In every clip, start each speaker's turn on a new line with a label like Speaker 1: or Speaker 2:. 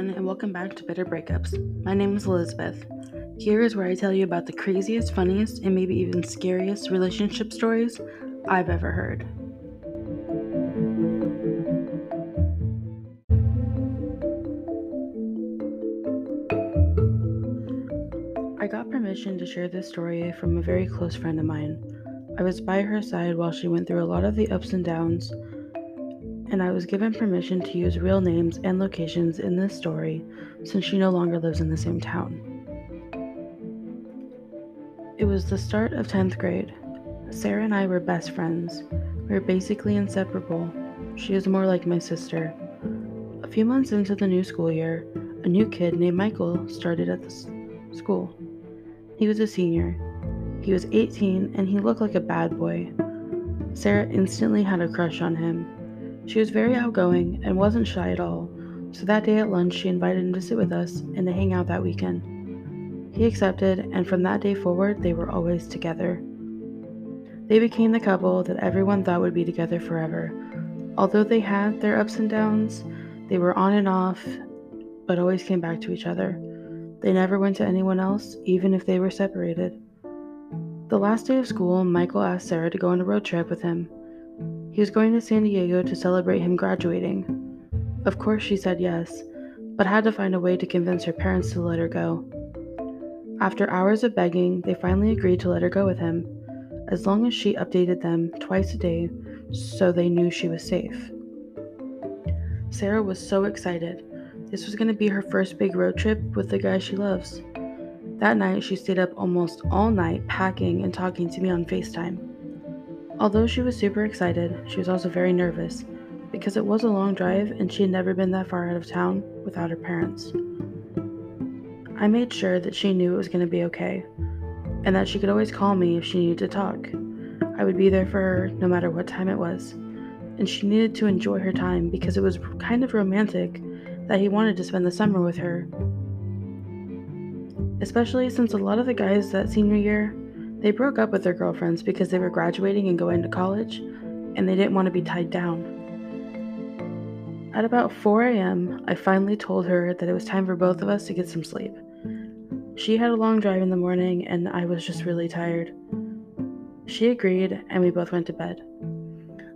Speaker 1: everyone, and welcome back to Bitter Breakups. My name is Elizabeth. Here is where I tell you about the craziest, funniest, and maybe even scariest relationship stories I've ever heard. I got permission to share this story from a very close friend of mine. I was by her side while she went through a lot of the ups and downs and I was given permission to use real names and locations in this story since she no longer lives in the same town. It was the start of 10th grade. Sarah and I were best friends. We were basically inseparable. She is more like my sister. A few months into the new school year, a new kid named Michael started at the school. He was a senior. He was 18 and he looked like a bad boy. Sarah instantly had a crush on him she was very outgoing and wasn't shy at all, so that day at lunch she invited him to sit with us and to hang out that weekend. He accepted, and from that day forward, they were always together. They became the couple that everyone thought would be together forever. Although they had their ups and downs, they were on and off, but always came back to each other. They never went to anyone else, even if they were separated. The last day of school, Michael asked Sarah to go on a road trip with him. He was going to San Diego to celebrate him graduating. Of course, she said yes, but had to find a way to convince her parents to let her go. After hours of begging, they finally agreed to let her go with him, as long as she updated them twice a day so they knew she was safe. Sarah was so excited. This was going to be her first big road trip with the guy she loves. That night, she stayed up almost all night packing and talking to me on FaceTime. Although she was super excited, she was also very nervous because it was a long drive and she had never been that far out of town without her parents. I made sure that she knew it was going to be okay and that she could always call me if she needed to talk. I would be there for her no matter what time it was. And she needed to enjoy her time because it was kind of romantic that he wanted to spend the summer with her. Especially since a lot of the guys that senior year they broke up with their girlfriends because they were graduating and going to college, and they didn't want to be tied down. At about 4 a.m., I finally told her that it was time for both of us to get some sleep. She had a long drive in the morning, and I was just really tired. She agreed, and we both went to bed.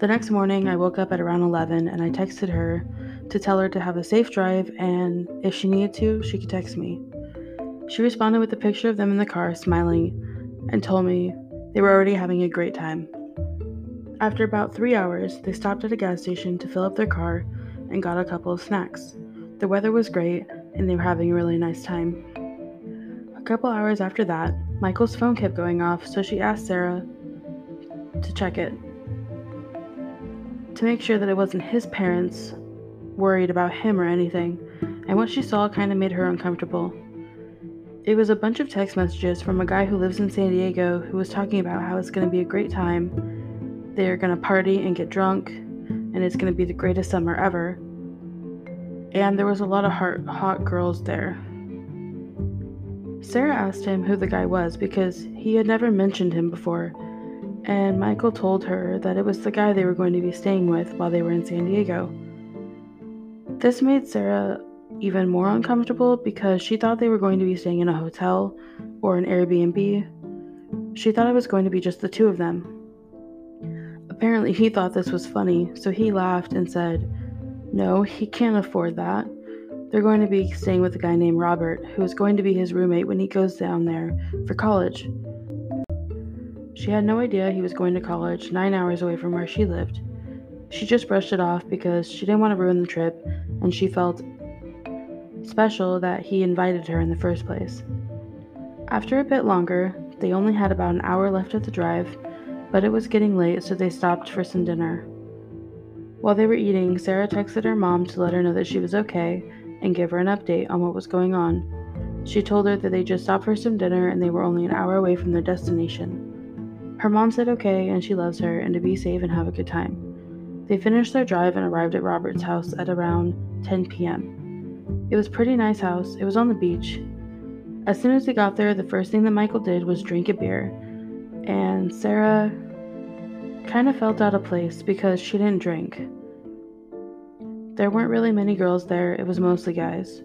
Speaker 1: The next morning, I woke up at around 11 and I texted her to tell her to have a safe drive, and if she needed to, she could text me. She responded with a picture of them in the car, smiling, and told me they were already having a great time. After about three hours, they stopped at a gas station to fill up their car and got a couple of snacks. The weather was great, and they were having a really nice time. A couple hours after that, Michael's phone kept going off, so she asked Sarah to check it to make sure that it wasn't his parents worried about him or anything, and what she saw kind of made her uncomfortable. It was a bunch of text messages from a guy who lives in San Diego who was talking about how it's going to be a great time. They're going to party and get drunk, and it's going to be the greatest summer ever. And there was a lot of hot, hot girls there. Sarah asked him who the guy was because he had never mentioned him before, and Michael told her that it was the guy they were going to be staying with while they were in San Diego. This made Sarah even more uncomfortable because she thought they were going to be staying in a hotel or an Airbnb. She thought it was going to be just the two of them. Apparently, he thought this was funny, so he laughed and said, No, he can't afford that. They're going to be staying with a guy named Robert, who is going to be his roommate when he goes down there for college. She had no idea he was going to college nine hours away from where she lived. She just brushed it off because she didn't want to ruin the trip and she felt special that he invited her in the first place. After a bit longer, they only had about an hour left of the drive, but it was getting late, so they stopped for some dinner. While they were eating, Sarah texted her mom to let her know that she was okay and give her an update on what was going on. She told her that they just stopped for some dinner and they were only an hour away from their destination. Her mom said okay and she loves her and to be safe and have a good time. They finished their drive and arrived at Robert's house at around 10 p.m. It was a pretty nice house. It was on the beach. As soon as they got there, the first thing that Michael did was drink a beer. And Sarah kind of felt out of place because she didn't drink. There weren't really many girls there, it was mostly guys.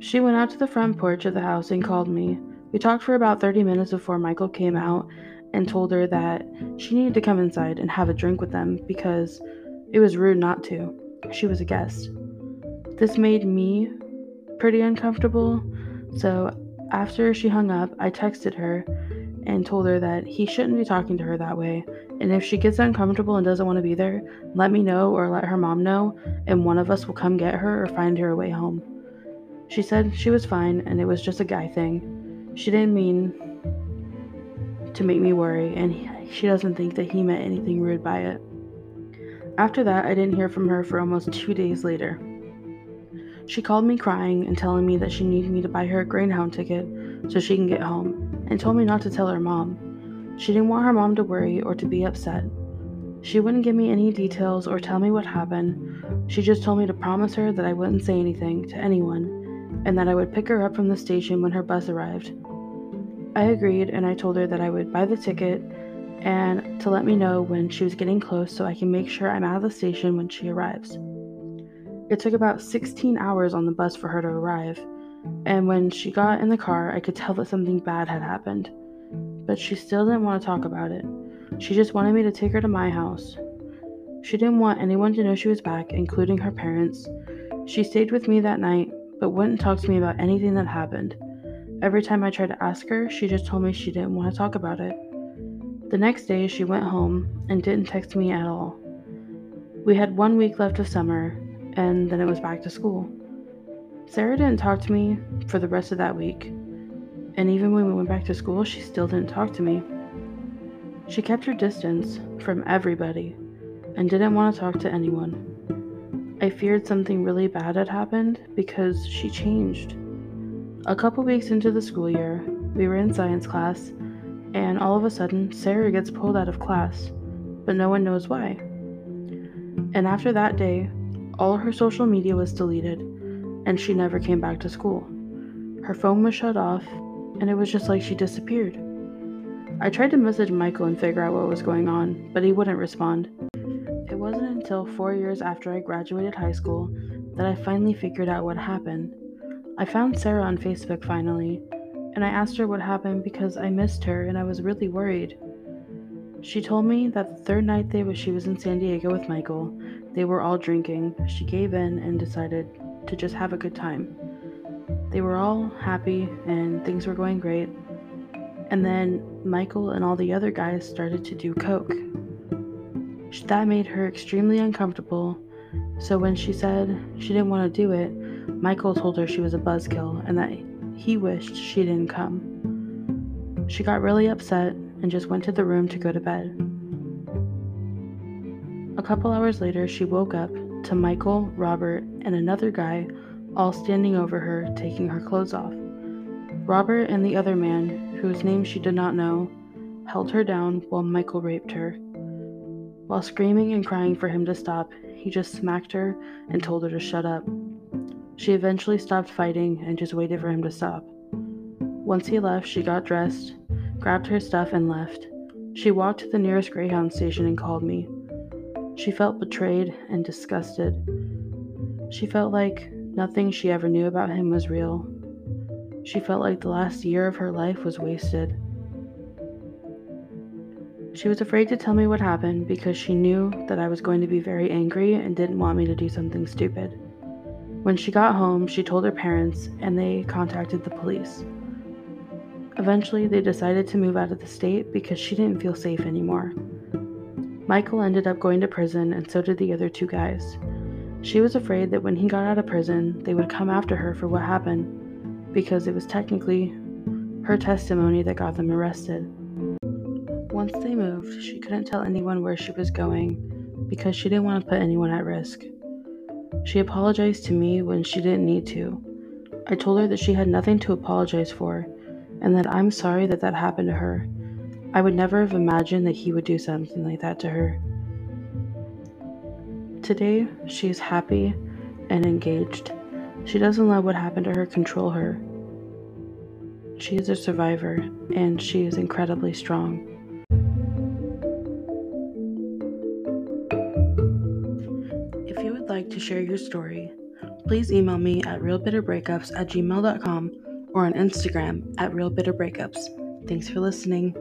Speaker 1: She went out to the front porch of the house and called me. We talked for about 30 minutes before Michael came out and told her that she needed to come inside and have a drink with them because it was rude not to. She was a guest. This made me pretty uncomfortable, so after she hung up, I texted her and told her that he shouldn't be talking to her that way. And if she gets uncomfortable and doesn't want to be there, let me know or let her mom know, and one of us will come get her or find her a way home. She said she was fine and it was just a guy thing. She didn't mean to make me worry, and she doesn't think that he meant anything rude by it. After that, I didn't hear from her for almost two days later. She called me crying and telling me that she needed me to buy her a Greyhound ticket so she can get home, and told me not to tell her mom. She didn't want her mom to worry or to be upset. She wouldn't give me any details or tell me what happened. She just told me to promise her that I wouldn't say anything to anyone and that I would pick her up from the station when her bus arrived. I agreed and I told her that I would buy the ticket and to let me know when she was getting close so I can make sure I'm out of the station when she arrives. It took about 16 hours on the bus for her to arrive, and when she got in the car, I could tell that something bad had happened. But she still didn't want to talk about it. She just wanted me to take her to my house. She didn't want anyone to know she was back, including her parents. She stayed with me that night, but wouldn't talk to me about anything that happened. Every time I tried to ask her, she just told me she didn't want to talk about it. The next day, she went home and didn't text me at all. We had one week left of summer, and then it was back to school. Sarah didn't talk to me for the rest of that week, and even when we went back to school, she still didn't talk to me. She kept her distance from everybody and didn't want to talk to anyone. I feared something really bad had happened because she changed. A couple weeks into the school year, we were in science class, and all of a sudden, Sarah gets pulled out of class, but no one knows why. And after that day, all her social media was deleted, and she never came back to school. Her phone was shut off, and it was just like she disappeared. I tried to message Michael and figure out what was going on, but he wouldn't respond. It wasn't until four years after I graduated high school that I finally figured out what happened. I found Sarah on Facebook finally, and I asked her what happened because I missed her and I was really worried. She told me that the third night they was she was in San Diego with Michael, they were all drinking. She gave in and decided to just have a good time. They were all happy and things were going great. And then Michael and all the other guys started to do coke. That made her extremely uncomfortable. So when she said she didn't want to do it, Michael told her she was a buzzkill and that he wished she didn't come. She got really upset and just went to the room to go to bed. A couple hours later, she woke up to Michael, Robert, and another guy all standing over her, taking her clothes off. Robert and the other man, whose name she did not know, held her down while Michael raped her. While screaming and crying for him to stop, he just smacked her and told her to shut up. She eventually stopped fighting and just waited for him to stop. Once he left, she got dressed, grabbed her stuff, and left. She walked to the nearest Greyhound station and called me. She felt betrayed and disgusted. She felt like nothing she ever knew about him was real. She felt like the last year of her life was wasted. She was afraid to tell me what happened because she knew that I was going to be very angry and didn't want me to do something stupid. When she got home, she told her parents and they contacted the police. Eventually, they decided to move out of the state because she didn't feel safe anymore. Michael ended up going to prison, and so did the other two guys. She was afraid that when he got out of prison, they would come after her for what happened, because it was technically her testimony that got them arrested. Once they moved, she couldn't tell anyone where she was going because she didn't want to put anyone at risk. She apologized to me when she didn't need to. I told her that she had nothing to apologize for and that I'm sorry that that happened to her I would never have imagined that he would do something like that to her. Today, she is happy and engaged. She doesn't let what happened to her control her. She is a survivor and she is incredibly strong. If you would like to share your story, please email me at realbitterbreakups at gmail.com or on Instagram at realbitterbreakups. Thanks for listening.